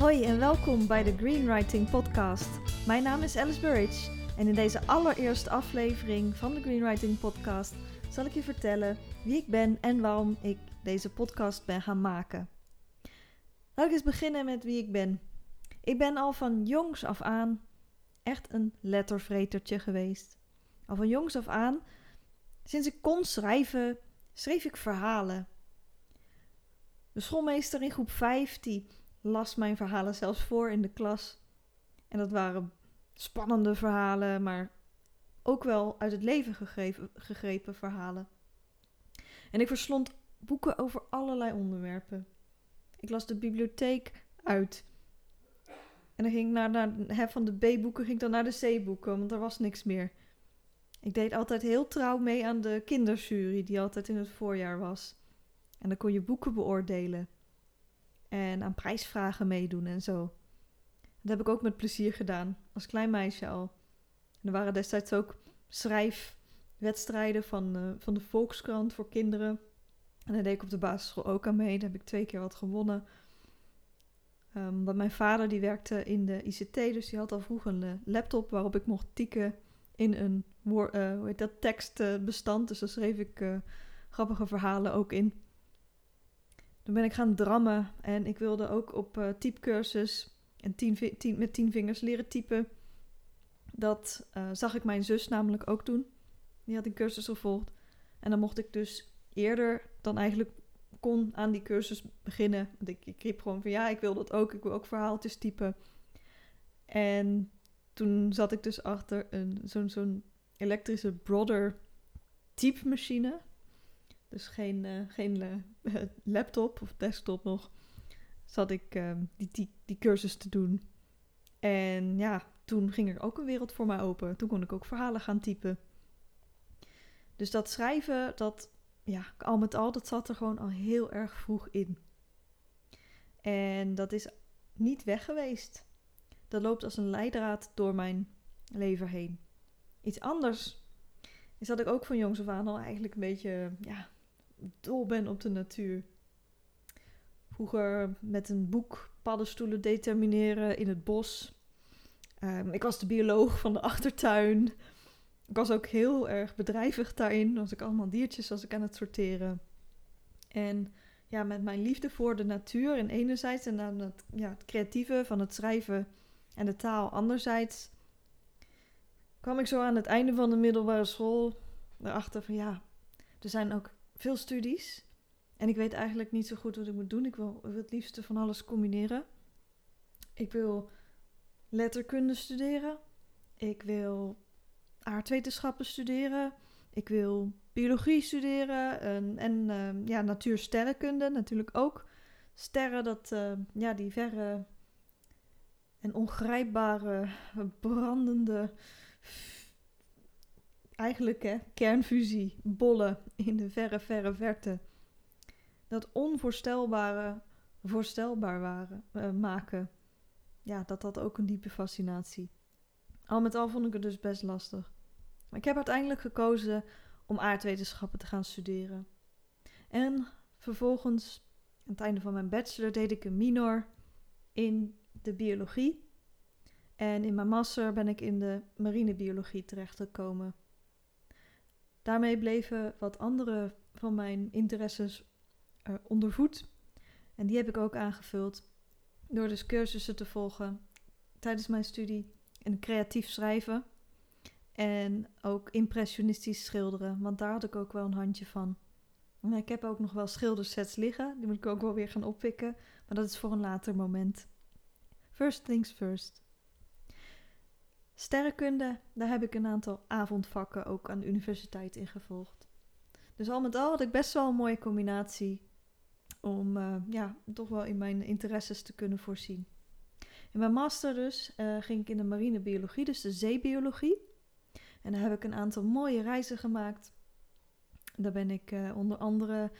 Hoi en welkom bij de Greenwriting Podcast. Mijn naam is Alice Burridge en in deze allereerste aflevering van de Greenwriting Podcast zal ik je vertellen wie ik ben en waarom ik deze podcast ben gaan maken. Laat ik eens beginnen met wie ik ben. Ik ben al van jongs af aan echt een lettervretertje geweest. Al van jongs af aan, sinds ik kon schrijven, schreef ik verhalen. De schoolmeester in groep 5 die las mijn verhalen zelfs voor in de klas. En dat waren spannende verhalen, maar ook wel uit het leven gegrepen, gegrepen verhalen. En ik verslond boeken over allerlei onderwerpen. Ik las de bibliotheek uit. En dan ging ik naar, naar van de B-boeken ging ik dan naar de C-boeken, want er was niks meer. Ik deed altijd heel trouw mee aan de kinderjury, die altijd in het voorjaar was. En dan kon je boeken beoordelen. En aan prijsvragen meedoen en zo. Dat heb ik ook met plezier gedaan, als klein meisje al. Er waren destijds ook schrijfwedstrijden van, uh, van de Volkskrant voor kinderen. En daar deed ik op de basisschool ook aan mee. Daar heb ik twee keer wat gewonnen. Um, want mijn vader die werkte in de ICT, dus die had al vroeg een uh, laptop waarop ik mocht tikken in een uh, hoe heet dat, tekstbestand. dus daar schreef ik grappige verhalen ook in. Ben ik gaan drammen en ik wilde ook op uh, typecursus en tien, tien, met tien vingers leren typen. Dat zag ik mijn zus namelijk ook doen. Die had een cursus gevolgd. En dan mocht ik dus eerder dan eigenlijk kon aan die cursus beginnen. Want ik, ik riep gewoon van ja, ik wil dat ook. Ik wil ook verhaaltjes typen. En toen zat ik dus achter zo'n, zo'n elektrische Brother typemachine. Dus geen, uh, geen laptop of desktop nog. Zat ik uh, die, die, die cursus te doen. En ja, toen ging er ook een wereld voor mij open. Toen kon ik ook verhalen gaan typen. Dus dat schrijven, dat ja, al met al, dat zat er gewoon al heel erg vroeg in. En dat is niet weg geweest. Dat loopt als een leidraad door mijn leven heen. Iets anders is dat ik ook van jongs af aan al eigenlijk een beetje ja, dol ben op de natuur. Vroeger met een boek paddenstoelen determineren in het bos. Um, ik was de bioloog van de achtertuin. Ik was ook heel erg bedrijvig daarin. Was ik allemaal diertjes als ik aan het sorteren. En ja, met mijn liefde voor de natuur en enerzijds en dan het, ja, het creatieve van het schrijven en de taal anderzijds, kwam ik zo aan het einde van de middelbare school erachter van ja, er zijn ook veel studies. En ik weet eigenlijk niet zo goed wat ik moet doen. Ik wil, wil het liefste van alles combineren. Ik wil letterkunde studeren. Ik wil aardwetenschappen studeren. Ik wil biologie studeren en, en uh, ja, natuursterrenkunde natuurlijk ook. Sterren, dat, uh, ja, die verre en ongrijpbare, brandende, eigenlijk hè, kernfusie, bollen in de verre, verre verte. Dat onvoorstelbare voorstelbaar waren, uh, maken. Ja, dat had ook een diepe fascinatie. Al met al vond ik het dus best lastig. Ik heb uiteindelijk gekozen om aardwetenschappen te gaan studeren. En vervolgens, aan het einde van mijn bachelor, deed ik een minor in de biologie. En in mijn master ben ik in de marinebiologie terechtgekomen. Daarmee bleven wat andere van mijn interesses uh. En die heb ik ook aangevuld door dus cursussen te volgen tijdens mijn studie in creatief schrijven. En ook impressionistisch schilderen, want daar had ik ook wel een handje van. En ik heb ook nog wel schildersets liggen, die moet ik ook wel weer gaan oppikken, maar dat is voor een later moment. First things first. Sterrenkunde, daar heb ik een aantal avondvakken ook aan de universiteit in gevolgd. Dus al met al had ik best wel een mooie combinatie om uh, ja, toch wel in mijn interesses te kunnen voorzien. In mijn master dus uh, ging ik in de marine biologie, dus de zeebiologie. En daar heb ik een aantal mooie reizen gemaakt. Daar ben ik uh, onder andere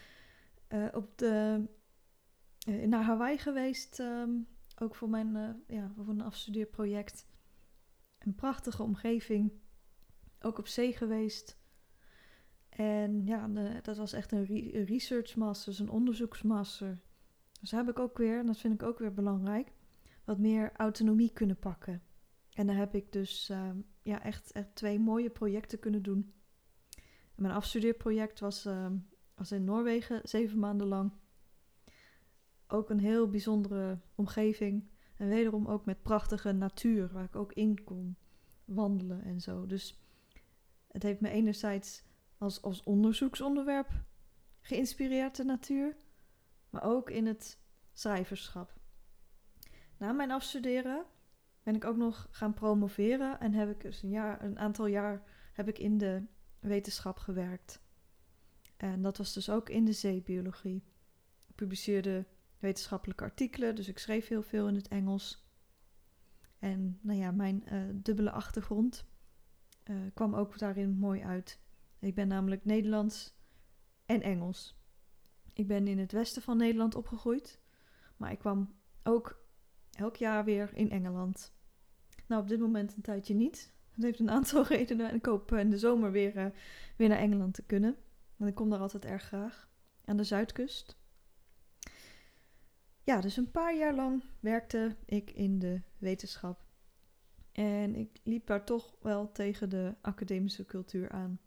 op de, naar Hawaii geweest, um, ook voor, mijn, ja, voor een afstudeerproject. Een prachtige omgeving. Ook op zee geweest. En ja, dat was echt een, re een research master, een onderzoeksmaster. Dus heb ik ook weer, en dat vind ik ook weer belangrijk, wat meer autonomie kunnen pakken. En daar heb ik dus ehm, ja, echt, echt twee mooie projecten kunnen doen. Mijn afstudeerproject was, ehm, was in Noorwegen, zeven maanden lang. Ook een heel bijzondere omgeving. En wederom ook met prachtige natuur, waar ik ook in kon wandelen en zo. Dus het heeft me enerzijds als, als onderzoeksonderwerp geïnspireerd, de natuur. Maar ook in het schrijverschap. Na mijn afstuderen ben ik ook nog gaan promoveren en heb ik dus een, jaar, een aantal jaar heb ik in de wetenschap gewerkt. En dat was dus ook in de zeebiologie. Ik publiceerde wetenschappelijke artikelen, dus ik schreef heel veel in het Engels. En nou ja, mijn uh, dubbele achtergrond uh, kwam ook daarin mooi uit. Ik ben namelijk Nederlands en Engels. Ik ben in het westen van Nederland opgegroeid, maar ik kwam ook elk jaar weer in Engeland. Nou, op dit moment een tijdje niet. Dat heeft een aantal redenen. En ik hoop in de zomer weer, weer naar Engeland te kunnen. Want ik kom daar altijd erg graag. Aan de zuidkust. Ja, dus een paar jaar lang werkte ik in de wetenschap. En ik liep daar toch wel tegen de academische cultuur aan.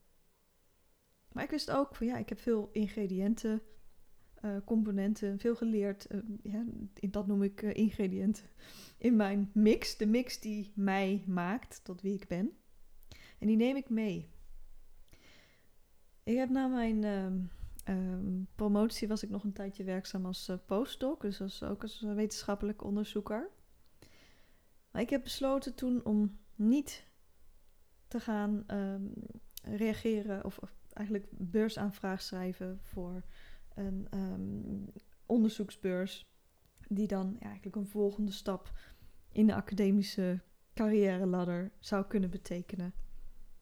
Maar ik wist ook van ja, ik heb veel ingrediënten, uh, componenten, veel geleerd. Uh, ja, dat noem ik uh, ingrediënten. In mijn mix, de mix die mij maakt tot wie ik ben. En die neem ik mee. Ik heb na mijn um, promotie was ik nog een tijdje werkzaam als postdoc, dus als, ook als wetenschappelijk onderzoeker. Maar ik heb besloten toen om niet te gaan um, reageren of, of, eigenlijk beursaanvraag schrijven voor een um, onderzoeksbeurs. Die dan ja, eigenlijk een volgende stap in de academische carrière ladder zou kunnen betekenen.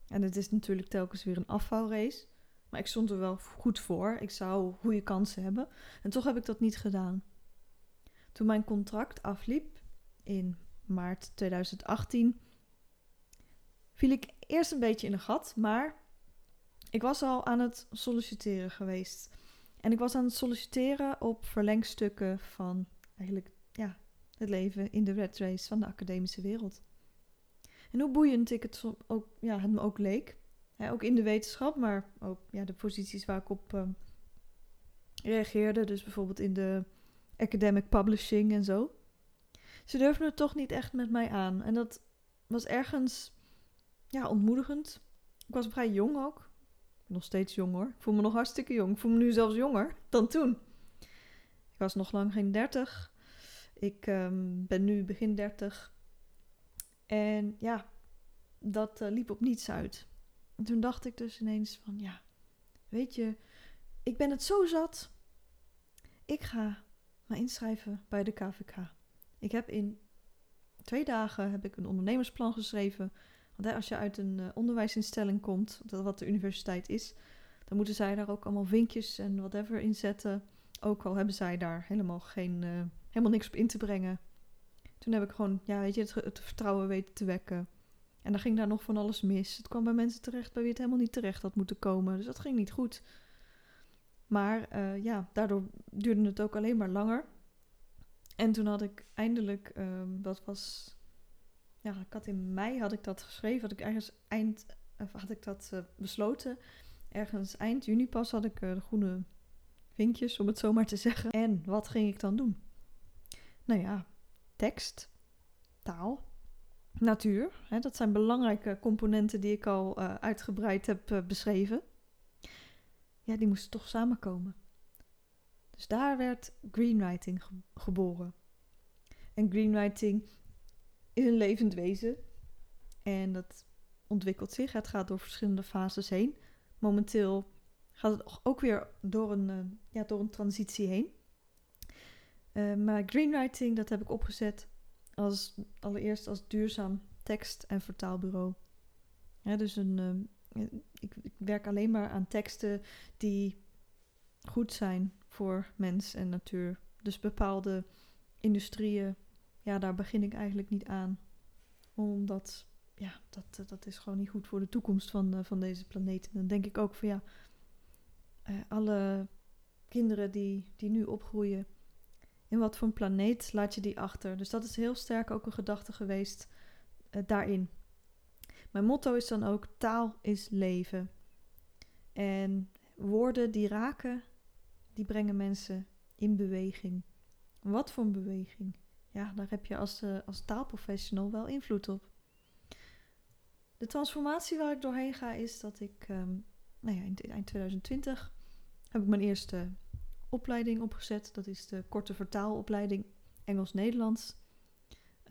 En het is natuurlijk telkens weer een afvalrace. Maar ik stond er wel goed voor. Ik zou goede kansen hebben. En toch heb ik dat niet gedaan. Toen mijn contract afliep in maart 2018 viel ik eerst een beetje in een gat, maar ik was al aan het solliciteren geweest. En ik was aan het solliciteren op verlengstukken van eigenlijk ja, het leven in de red race van de academische wereld. En hoe boeiend ik het, ook, ja, het me ook leek. Ook in de wetenschap, maar ook ja, de posities waar ik op uh, reageerde. Dus bijvoorbeeld in de academic publishing en zo ze durfden het toch niet echt met mij aan. En dat was ergens ja, ontmoedigend. Ik was vrij jong ook. Nog steeds jong hoor. Ik voel me nog hartstikke jong. Ik voel me nu zelfs jonger dan toen. Ik was nog lang geen dertig. Ik um, ben nu begin dertig. En ja, dat uh, liep op niets uit. En toen dacht ik dus ineens van ja, weet je, ik ben het zo zat. Ik ga me inschrijven bij de KVK. Ik heb in twee dagen heb ik een ondernemersplan geschreven. Want hè, als je uit een uh, onderwijsinstelling komt, wat de universiteit is, dan moeten zij daar ook allemaal vinkjes en whatever in zetten. Ook al hebben zij daar helemaal, geen, uh, helemaal niks op in te brengen. Toen heb ik gewoon, ja, weet je, het, vertrouwen weten te wekken. En dan ging daar nog van alles mis. Het kwam bij mensen terecht bij wie het helemaal niet terecht had moeten komen. Dus dat ging niet goed. Maar uh, ja, daardoor duurde het ook alleen maar langer. En toen had ik eindelijk, um, dat was, ja, ik had in mei had ik dat geschreven, had ik ergens eind, of had ik dat uh, besloten. Ergens eind juni pas had ik uh, de groene vinkjes, om het zo maar te zeggen. En wat ging ik dan doen? Nou ja, tekst, taal, natuur. Hè, dat zijn belangrijke componenten die ik al uh, uitgebreid heb beschreven. Ja, die moesten toch samenkomen. Dus daar werd greenwriting ge geboren. En greenwriting is een levend wezen. En dat ontwikkelt zich. Het gaat door verschillende fases heen. Momenteel gaat het ook weer door een, uh, ja, door een transitie heen. Maar greenwriting, dat heb ik opgezet als, allereerst als duurzaam tekst- en vertaalbureau. Dus een, uh, ik, ik werk alleen maar aan teksten die goed zijn voor mens en natuur. Dus bepaalde industrieën, ja, daar begin ik eigenlijk niet aan. Omdat, ja, dat, dat is gewoon niet goed voor de toekomst van, uh, van deze planeet. En dan denk ik ook van ja, uh, alle kinderen die, die nu opgroeien in wat voor een planeet laat je die achter. Dus dat is heel sterk ook een gedachte geweest uh, daarin. Mijn motto is dan ook: taal is leven. En woorden die raken, die brengen mensen in beweging. Wat voor een beweging? Ja, daar heb je als, uh, als taalprofessional wel invloed op. De transformatie waar ik doorheen ga is dat ik, um, nou ja, eind 2020 heb ik mijn eerste opleiding opgezet. Dat is de korte vertaalopleiding Engels-Nederlands.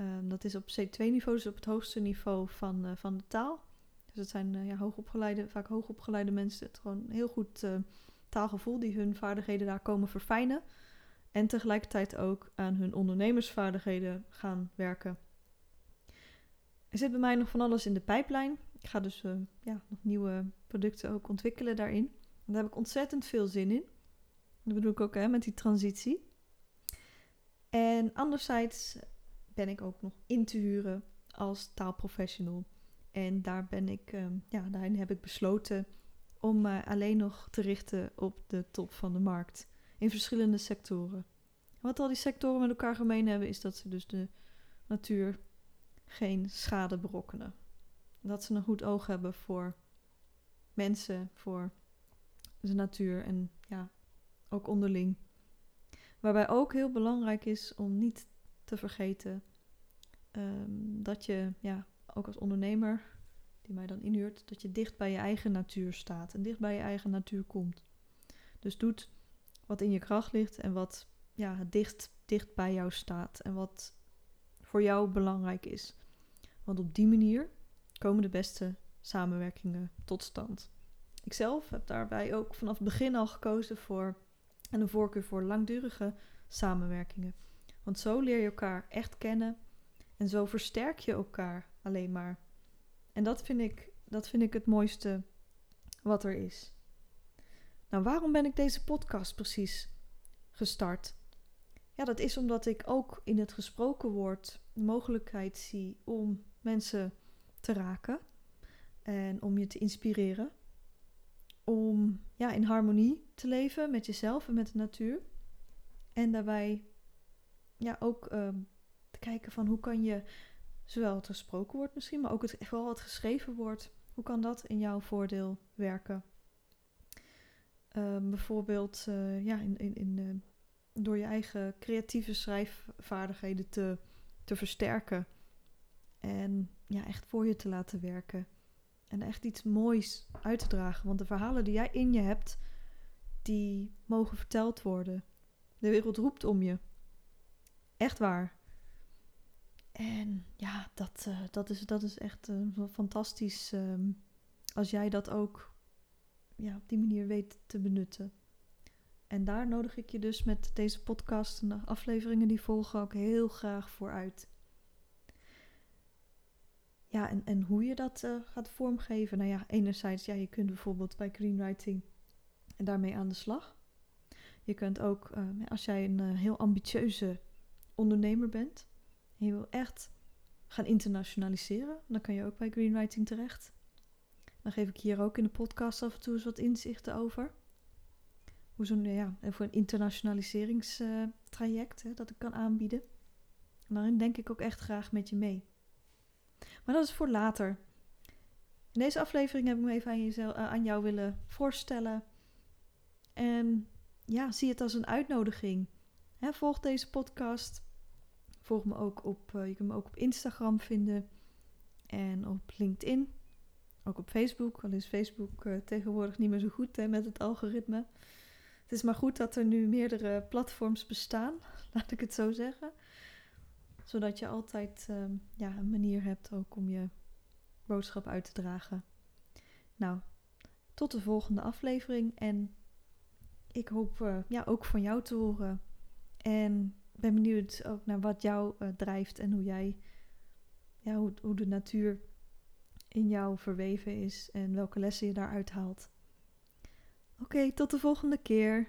Um, dat is op C2-niveau, dus op het hoogste niveau van, uh, van de taal. Dus het zijn uh, ja, hoogopgeleide, vaak hoogopgeleide mensen. Het gewoon heel goed uh, taalgevoel die hun vaardigheden daar komen verfijnen. En tegelijkertijd ook aan hun ondernemersvaardigheden gaan werken. Er zit bij mij nog van alles in de pijplijn. Ik ga dus ja, nog nieuwe producten ook ontwikkelen daarin. Daar heb ik ontzettend veel zin in. Dat bedoel ik ook hè, met die transitie. En anderzijds ben ik ook nog in te huren als taalprofessional. En daar ben ik, uh, ja, daarin heb ik besloten om mij alleen nog te richten op de top van de markt. In verschillende sectoren. Wat al die sectoren met elkaar gemeen hebben, is dat ze dus de natuur geen schade berokkenen. Dat ze een goed oog hebben voor mensen, voor de natuur en ja, ook onderling. Waarbij ook heel belangrijk is om niet te vergeten um, dat je, ja, ook als ondernemer die mij dan inhuurt, dat je dicht bij je eigen natuur staat en dicht bij je eigen natuur komt. Dus doet wat in je kracht ligt en wat ja, dicht, dicht bij jou staat en wat voor jou belangrijk is. Want op die manier komen de beste samenwerkingen tot stand. Ikzelf heb daarbij ook vanaf het begin al gekozen voor en een voorkeur voor langdurige samenwerkingen. Want zo leer je elkaar echt kennen en zo versterk je elkaar alleen maar. En dat vind ik, dat vind ik het mooiste wat er is. Nou, waarom ben ik deze podcast precies gestart? Ja, dat is omdat ik ook in het gesproken woord de mogelijkheid zie om mensen te raken en om je te inspireren. Ja, in harmonie te leven met jezelf en met de natuur. En daarbij ja, ook ehm, te kijken van hoe kan je zowel het gesproken woord misschien, maar ook het, vooral het geschreven woord, hoe kan dat in jouw voordeel werken? Um, bijvoorbeeld uh, ja, in, in, in, uh, door je eigen creatieve schrijfvaardigheden te, te versterken. En ja, echt voor je te laten werken. En echt iets moois uit te dragen. Want de verhalen die jij in je hebt, die mogen verteld worden. De wereld roept om je. Echt waar. En ja, dat, uh, dat, is, dat is echt uh, fantastisch um, als jij dat ook ja, op die manier weet te benutten. En daar nodig ik je dus met deze podcast en de afleveringen die volgen ook heel graag voor uit. Ja, en, en hoe je dat uh, gaat vormgeven. Nou ja, enerzijds, ja, je kunt bijvoorbeeld bij greenwriting en daarmee aan de slag. Je kunt ook, als jij een heel ambitieuze ondernemer bent en je wil echt gaan internationaliseren, dan kan je ook bij Greenwriting terecht. Dan geef ik hier ook in de podcast af en toe eens wat inzichten over. Hoe zo'n, ja, voor een internationaliseringstraject uh, dat ik kan aanbieden. En daarin denk ik ook echt graag met je mee. Maar dat is voor later. In deze aflevering heb ik me even aan, jezelf, uh, aan jou willen voorstellen. En ja, zie het als een uitnodiging. Volg deze podcast. Volg me ook op, uh, je kunt me ook op Instagram vinden en op LinkedIn. Ook op Facebook, al is Facebook uh, tegenwoordig niet meer zo goed hè, met het algoritme. Het is maar goed dat er nu meerdere platforms bestaan, laat ik het zo zeggen. Zodat je altijd uh, ja, een manier hebt ook om je boodschap uit te dragen. Nou, tot de volgende aflevering en ik hoop uh, ja, ook van jou te horen. En ben benieuwd ook naar wat jou uh, drijft en hoe jij, ja, hoe, hoe de natuur in jou verweven is en welke lessen je daaruit haalt. Oké, tot de volgende keer.